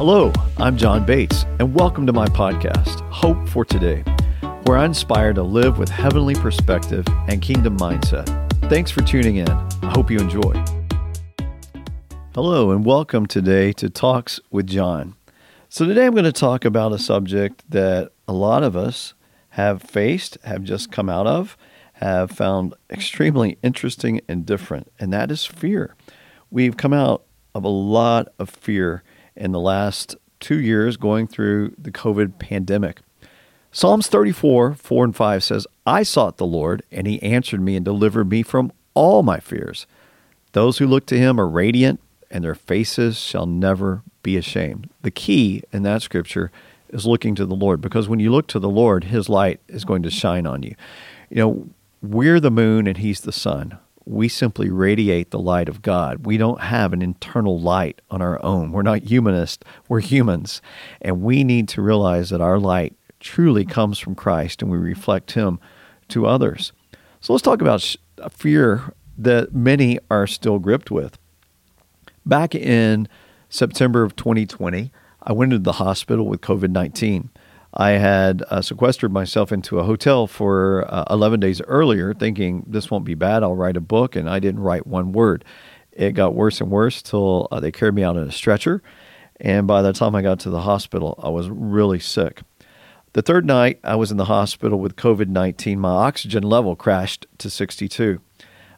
Hello, I'm John Bates, and welcome to my podcast, Hope for Today, where I inspire to live with heavenly perspective and kingdom mindset. Thanks for tuning in. I hope you enjoy. Hello, and welcome today to Talks with John. So, today I'm going to talk about a subject that a lot of us have faced, have just come out of, have found extremely interesting and different, and that is fear. We've come out of a lot of fear in the last two years going through the COVID pandemic. Psalms 34, 4 and 5 says, I sought the Lord, and he answered me and delivered me from all my fears. Those who look to him are radiant, and their faces shall never be ashamed. The key in that scripture is looking to the Lord, because when you look to the Lord, his light is going to shine on you. You know, we're the moon and he's the sun we simply radiate the light of God. We don't have an internal light on our own. We're not humanist, we're humans. And we need to realize that our light truly comes from Christ and we reflect Him to others. So let's talk about a fear that many are still gripped with. Back in September of 2020, I went into the hospital with COVID 19. I had uh, sequestered myself into a hotel for uh, 11 days earlier, thinking this won't be bad. I'll write a book, and I didn't write one word. It got worse and worse till uh, they carried me out in a stretcher. And by the time I got to the hospital, I was really sick. The third night I was in the hospital with COVID 19, my oxygen level crashed to 62.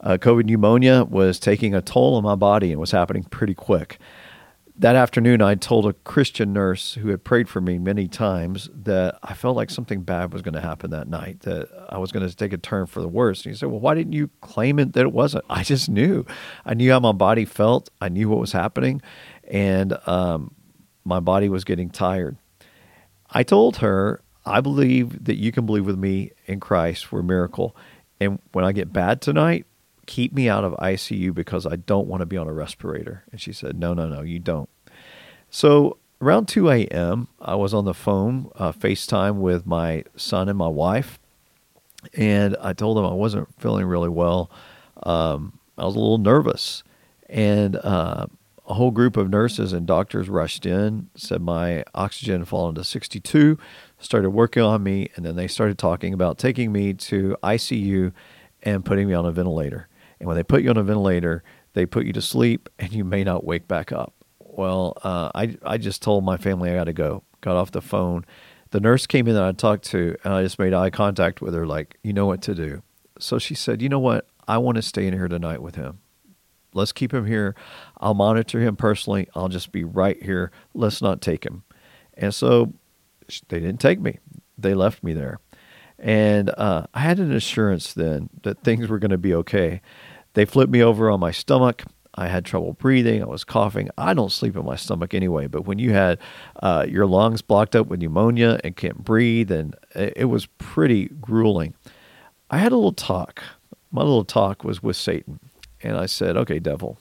Uh, COVID pneumonia was taking a toll on my body and was happening pretty quick that afternoon, I told a Christian nurse who had prayed for me many times that I felt like something bad was going to happen that night, that I was going to take a turn for the worse. And he said, Well, why didn't you claim it that it wasn't? I just knew. I knew how my body felt, I knew what was happening, and um, my body was getting tired. I told her, I believe that you can believe with me in Christ for a miracle. And when I get bad tonight, keep me out of ICU because I don't want to be on a respirator. And she said, No, no, no, you don't. So around 2 a.m., I was on the phone, uh, FaceTime with my son and my wife. And I told them I wasn't feeling really well. Um, I was a little nervous. And uh, a whole group of nurses and doctors rushed in, said my oxygen had fallen to 62, started working on me, and then they started talking about taking me to ICU and putting me on a ventilator. And when they put you on a ventilator, they put you to sleep and you may not wake back up. Well, uh, I, I just told my family I got to go. Got off the phone. The nurse came in that I talked to, and I just made eye contact with her, like, you know what to do. So she said, you know what? I want to stay in here tonight with him. Let's keep him here. I'll monitor him personally. I'll just be right here. Let's not take him. And so they didn't take me. They left me there. And uh, I had an assurance then that things were going to be okay. They flipped me over on my stomach. I had trouble breathing. I was coughing. I don't sleep in my stomach anyway, but when you had uh, your lungs blocked up with pneumonia and can't breathe, and it was pretty grueling. I had a little talk. My little talk was with Satan. And I said, okay, devil,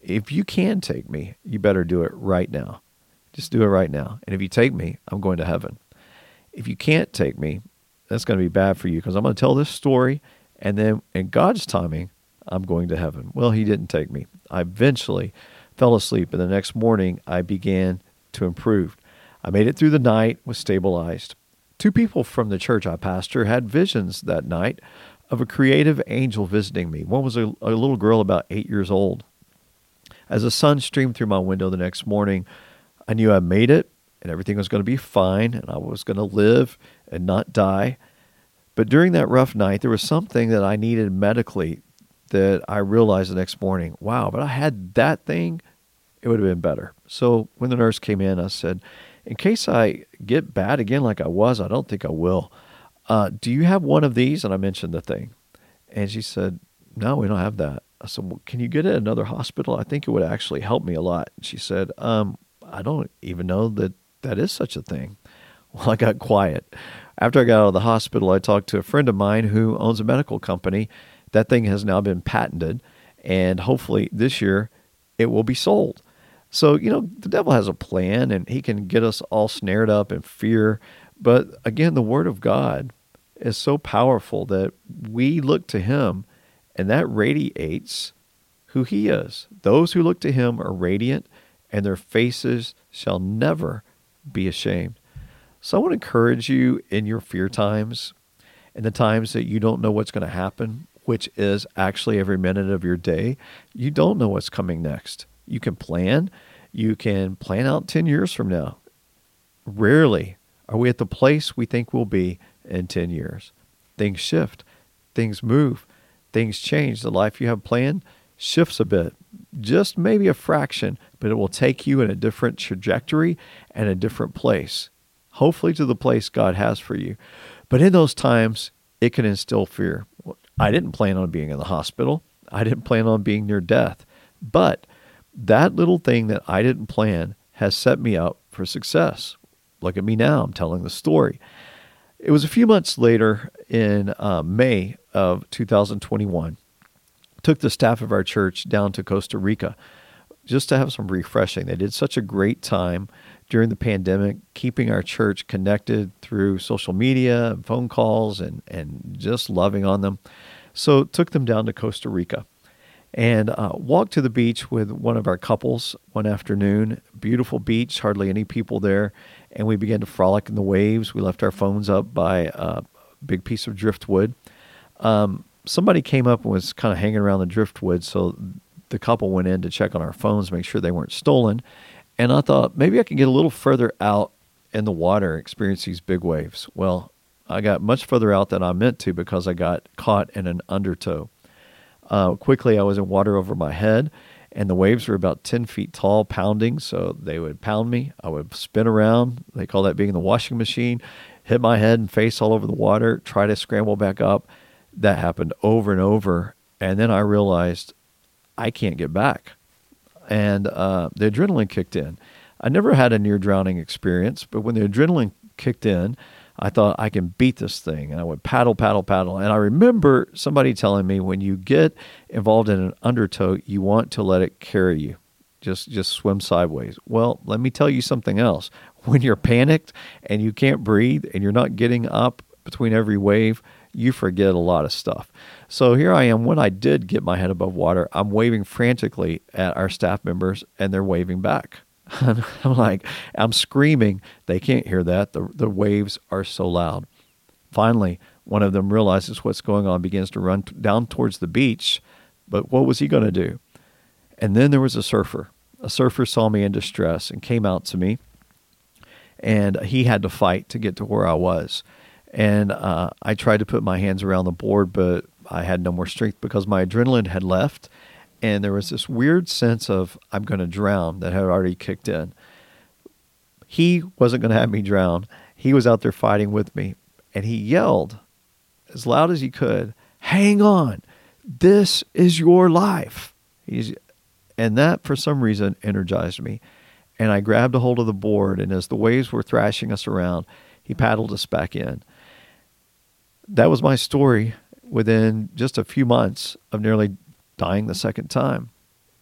if you can take me, you better do it right now. Just do it right now. And if you take me, I'm going to heaven. If you can't take me, that's going to be bad for you because I'm going to tell this story, and then in God's timing, I'm going to heaven. Well, He didn't take me. I eventually fell asleep, and the next morning I began to improve. I made it through the night, was stabilized. Two people from the church I pastor had visions that night of a creative angel visiting me. One was a, a little girl about eight years old. As the sun streamed through my window the next morning, I knew I made it and everything was going to be fine and I was going to live and not die. But during that rough night, there was something that I needed medically that I realized the next morning. Wow, but I had that thing, it would have been better. So when the nurse came in, I said, In case I get bad again like I was, I don't think I will. Uh, do you have one of these? And I mentioned the thing. And she said, No, we don't have that. I said, well, Can you get it at another hospital? I think it would actually help me a lot. She said, um, I don't even know that that is such a thing. Well, I got quiet. After I got out of the hospital, I talked to a friend of mine who owns a medical company. That thing has now been patented, and hopefully this year it will be sold. So, you know, the devil has a plan and he can get us all snared up in fear. But again, the Word of God is so powerful that we look to Him and that radiates who He is. Those who look to Him are radiant and their faces shall never be ashamed. So I want to encourage you in your fear times and the times that you don't know what's going to happen, which is actually every minute of your day. You don't know what's coming next. You can plan, you can plan out 10 years from now. Rarely are we at the place we think we'll be in 10 years. Things shift, things move, things change. The life you have planned shifts a bit, just maybe a fraction, but it will take you in a different trajectory and a different place, hopefully to the place God has for you. But in those times, it can instill fear. I didn't plan on being in the hospital. I didn't plan on being near death. But that little thing that I didn't plan has set me up for success. Look at me now. I'm telling the story. It was a few months later in uh, May of 2021. Took the staff of our church down to Costa Rica just to have some refreshing. They did such a great time during the pandemic, keeping our church connected through social media and phone calls and, and just loving on them. So took them down to Costa Rica and uh, walked to the beach with one of our couples one afternoon. Beautiful beach, hardly any people there. And we began to frolic in the waves. We left our phones up by a big piece of driftwood. Um, somebody came up and was kind of hanging around the driftwood. So the couple went in to check on our phones, make sure they weren't stolen. And I thought maybe I could get a little further out in the water experience these big waves. Well, I got much further out than I meant to because I got caught in an undertow. Uh, quickly, I was in water over my head, and the waves were about 10 feet tall, pounding. So they would pound me. I would spin around. They call that being in the washing machine, hit my head and face all over the water, try to scramble back up. That happened over and over. And then I realized I can't get back. And uh, the adrenaline kicked in. I never had a near drowning experience, but when the adrenaline kicked in, I thought I can beat this thing. And I would paddle, paddle, paddle. And I remember somebody telling me when you get involved in an undertow, you want to let it carry you. Just just swim sideways. Well, let me tell you something else. When you're panicked and you can't breathe and you're not getting up between every wave, you forget a lot of stuff. So here I am. When I did get my head above water, I'm waving frantically at our staff members and they're waving back. I'm like, I'm screaming. They can't hear that. The, the waves are so loud. Finally, one of them realizes what's going on, begins to run t- down towards the beach. But what was he going to do? And then there was a surfer. A surfer saw me in distress and came out to me. And he had to fight to get to where I was. And uh, I tried to put my hands around the board, but I had no more strength because my adrenaline had left and there was this weird sense of I'm going to drown that had already kicked in. He wasn't going to have me drown. He was out there fighting with me, and he yelled as loud as he could, "Hang on. This is your life." He's and that for some reason energized me. And I grabbed a hold of the board and as the waves were thrashing us around, he paddled us back in. That was my story within just a few months of nearly dying the second time.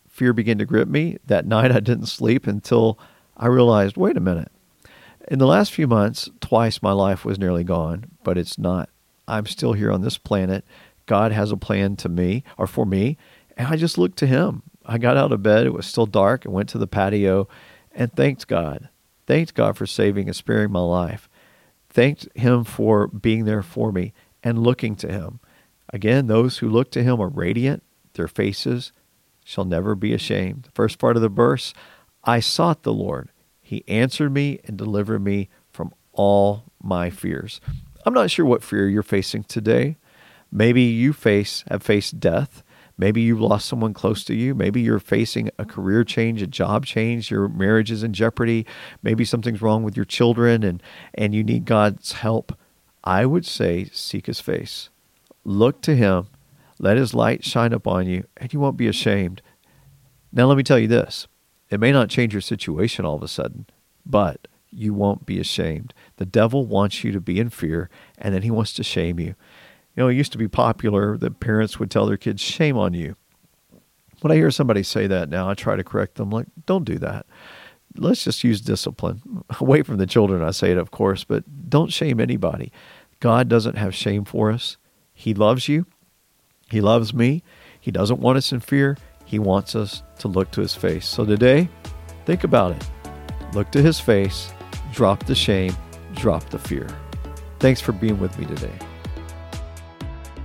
Fear began to grip me. That night I didn't sleep until I realized wait a minute. In the last few months, twice my life was nearly gone, but it's not. I'm still here on this planet. God has a plan to me or for me, and I just looked to Him. I got out of bed. It was still dark and went to the patio and thanked God. Thanked God for saving and sparing my life. Thanked Him for being there for me and looking to Him. Again, those who look to Him are radiant their faces shall never be ashamed. The first part of the verse I sought the Lord. He answered me and delivered me from all my fears. I'm not sure what fear you're facing today. Maybe you face have faced death. Maybe you lost someone close to you. Maybe you're facing a career change, a job change, your marriage is in jeopardy. Maybe something's wrong with your children and, and you need God's help. I would say seek his face. Look to him let his light shine upon you, and you won't be ashamed. Now, let me tell you this it may not change your situation all of a sudden, but you won't be ashamed. The devil wants you to be in fear, and then he wants to shame you. You know, it used to be popular that parents would tell their kids, shame on you. When I hear somebody say that now, I try to correct them, like, don't do that. Let's just use discipline. Away from the children, I say it, of course, but don't shame anybody. God doesn't have shame for us. He loves you. He loves me. He doesn't want us in fear. He wants us to look to his face. So today, Think about it. Look to his face, drop the shame, drop the fear. Thanks for being with me today.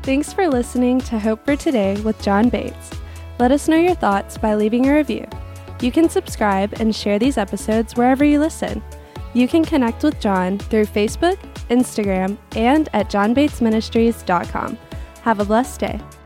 Thanks for listening to Hope for Today with John Bates. Let us know your thoughts by leaving a review. You can subscribe and share these episodes wherever you listen. You can connect with John through Facebook, Instagram, and at johnbatesministries.com. Have a blessed day.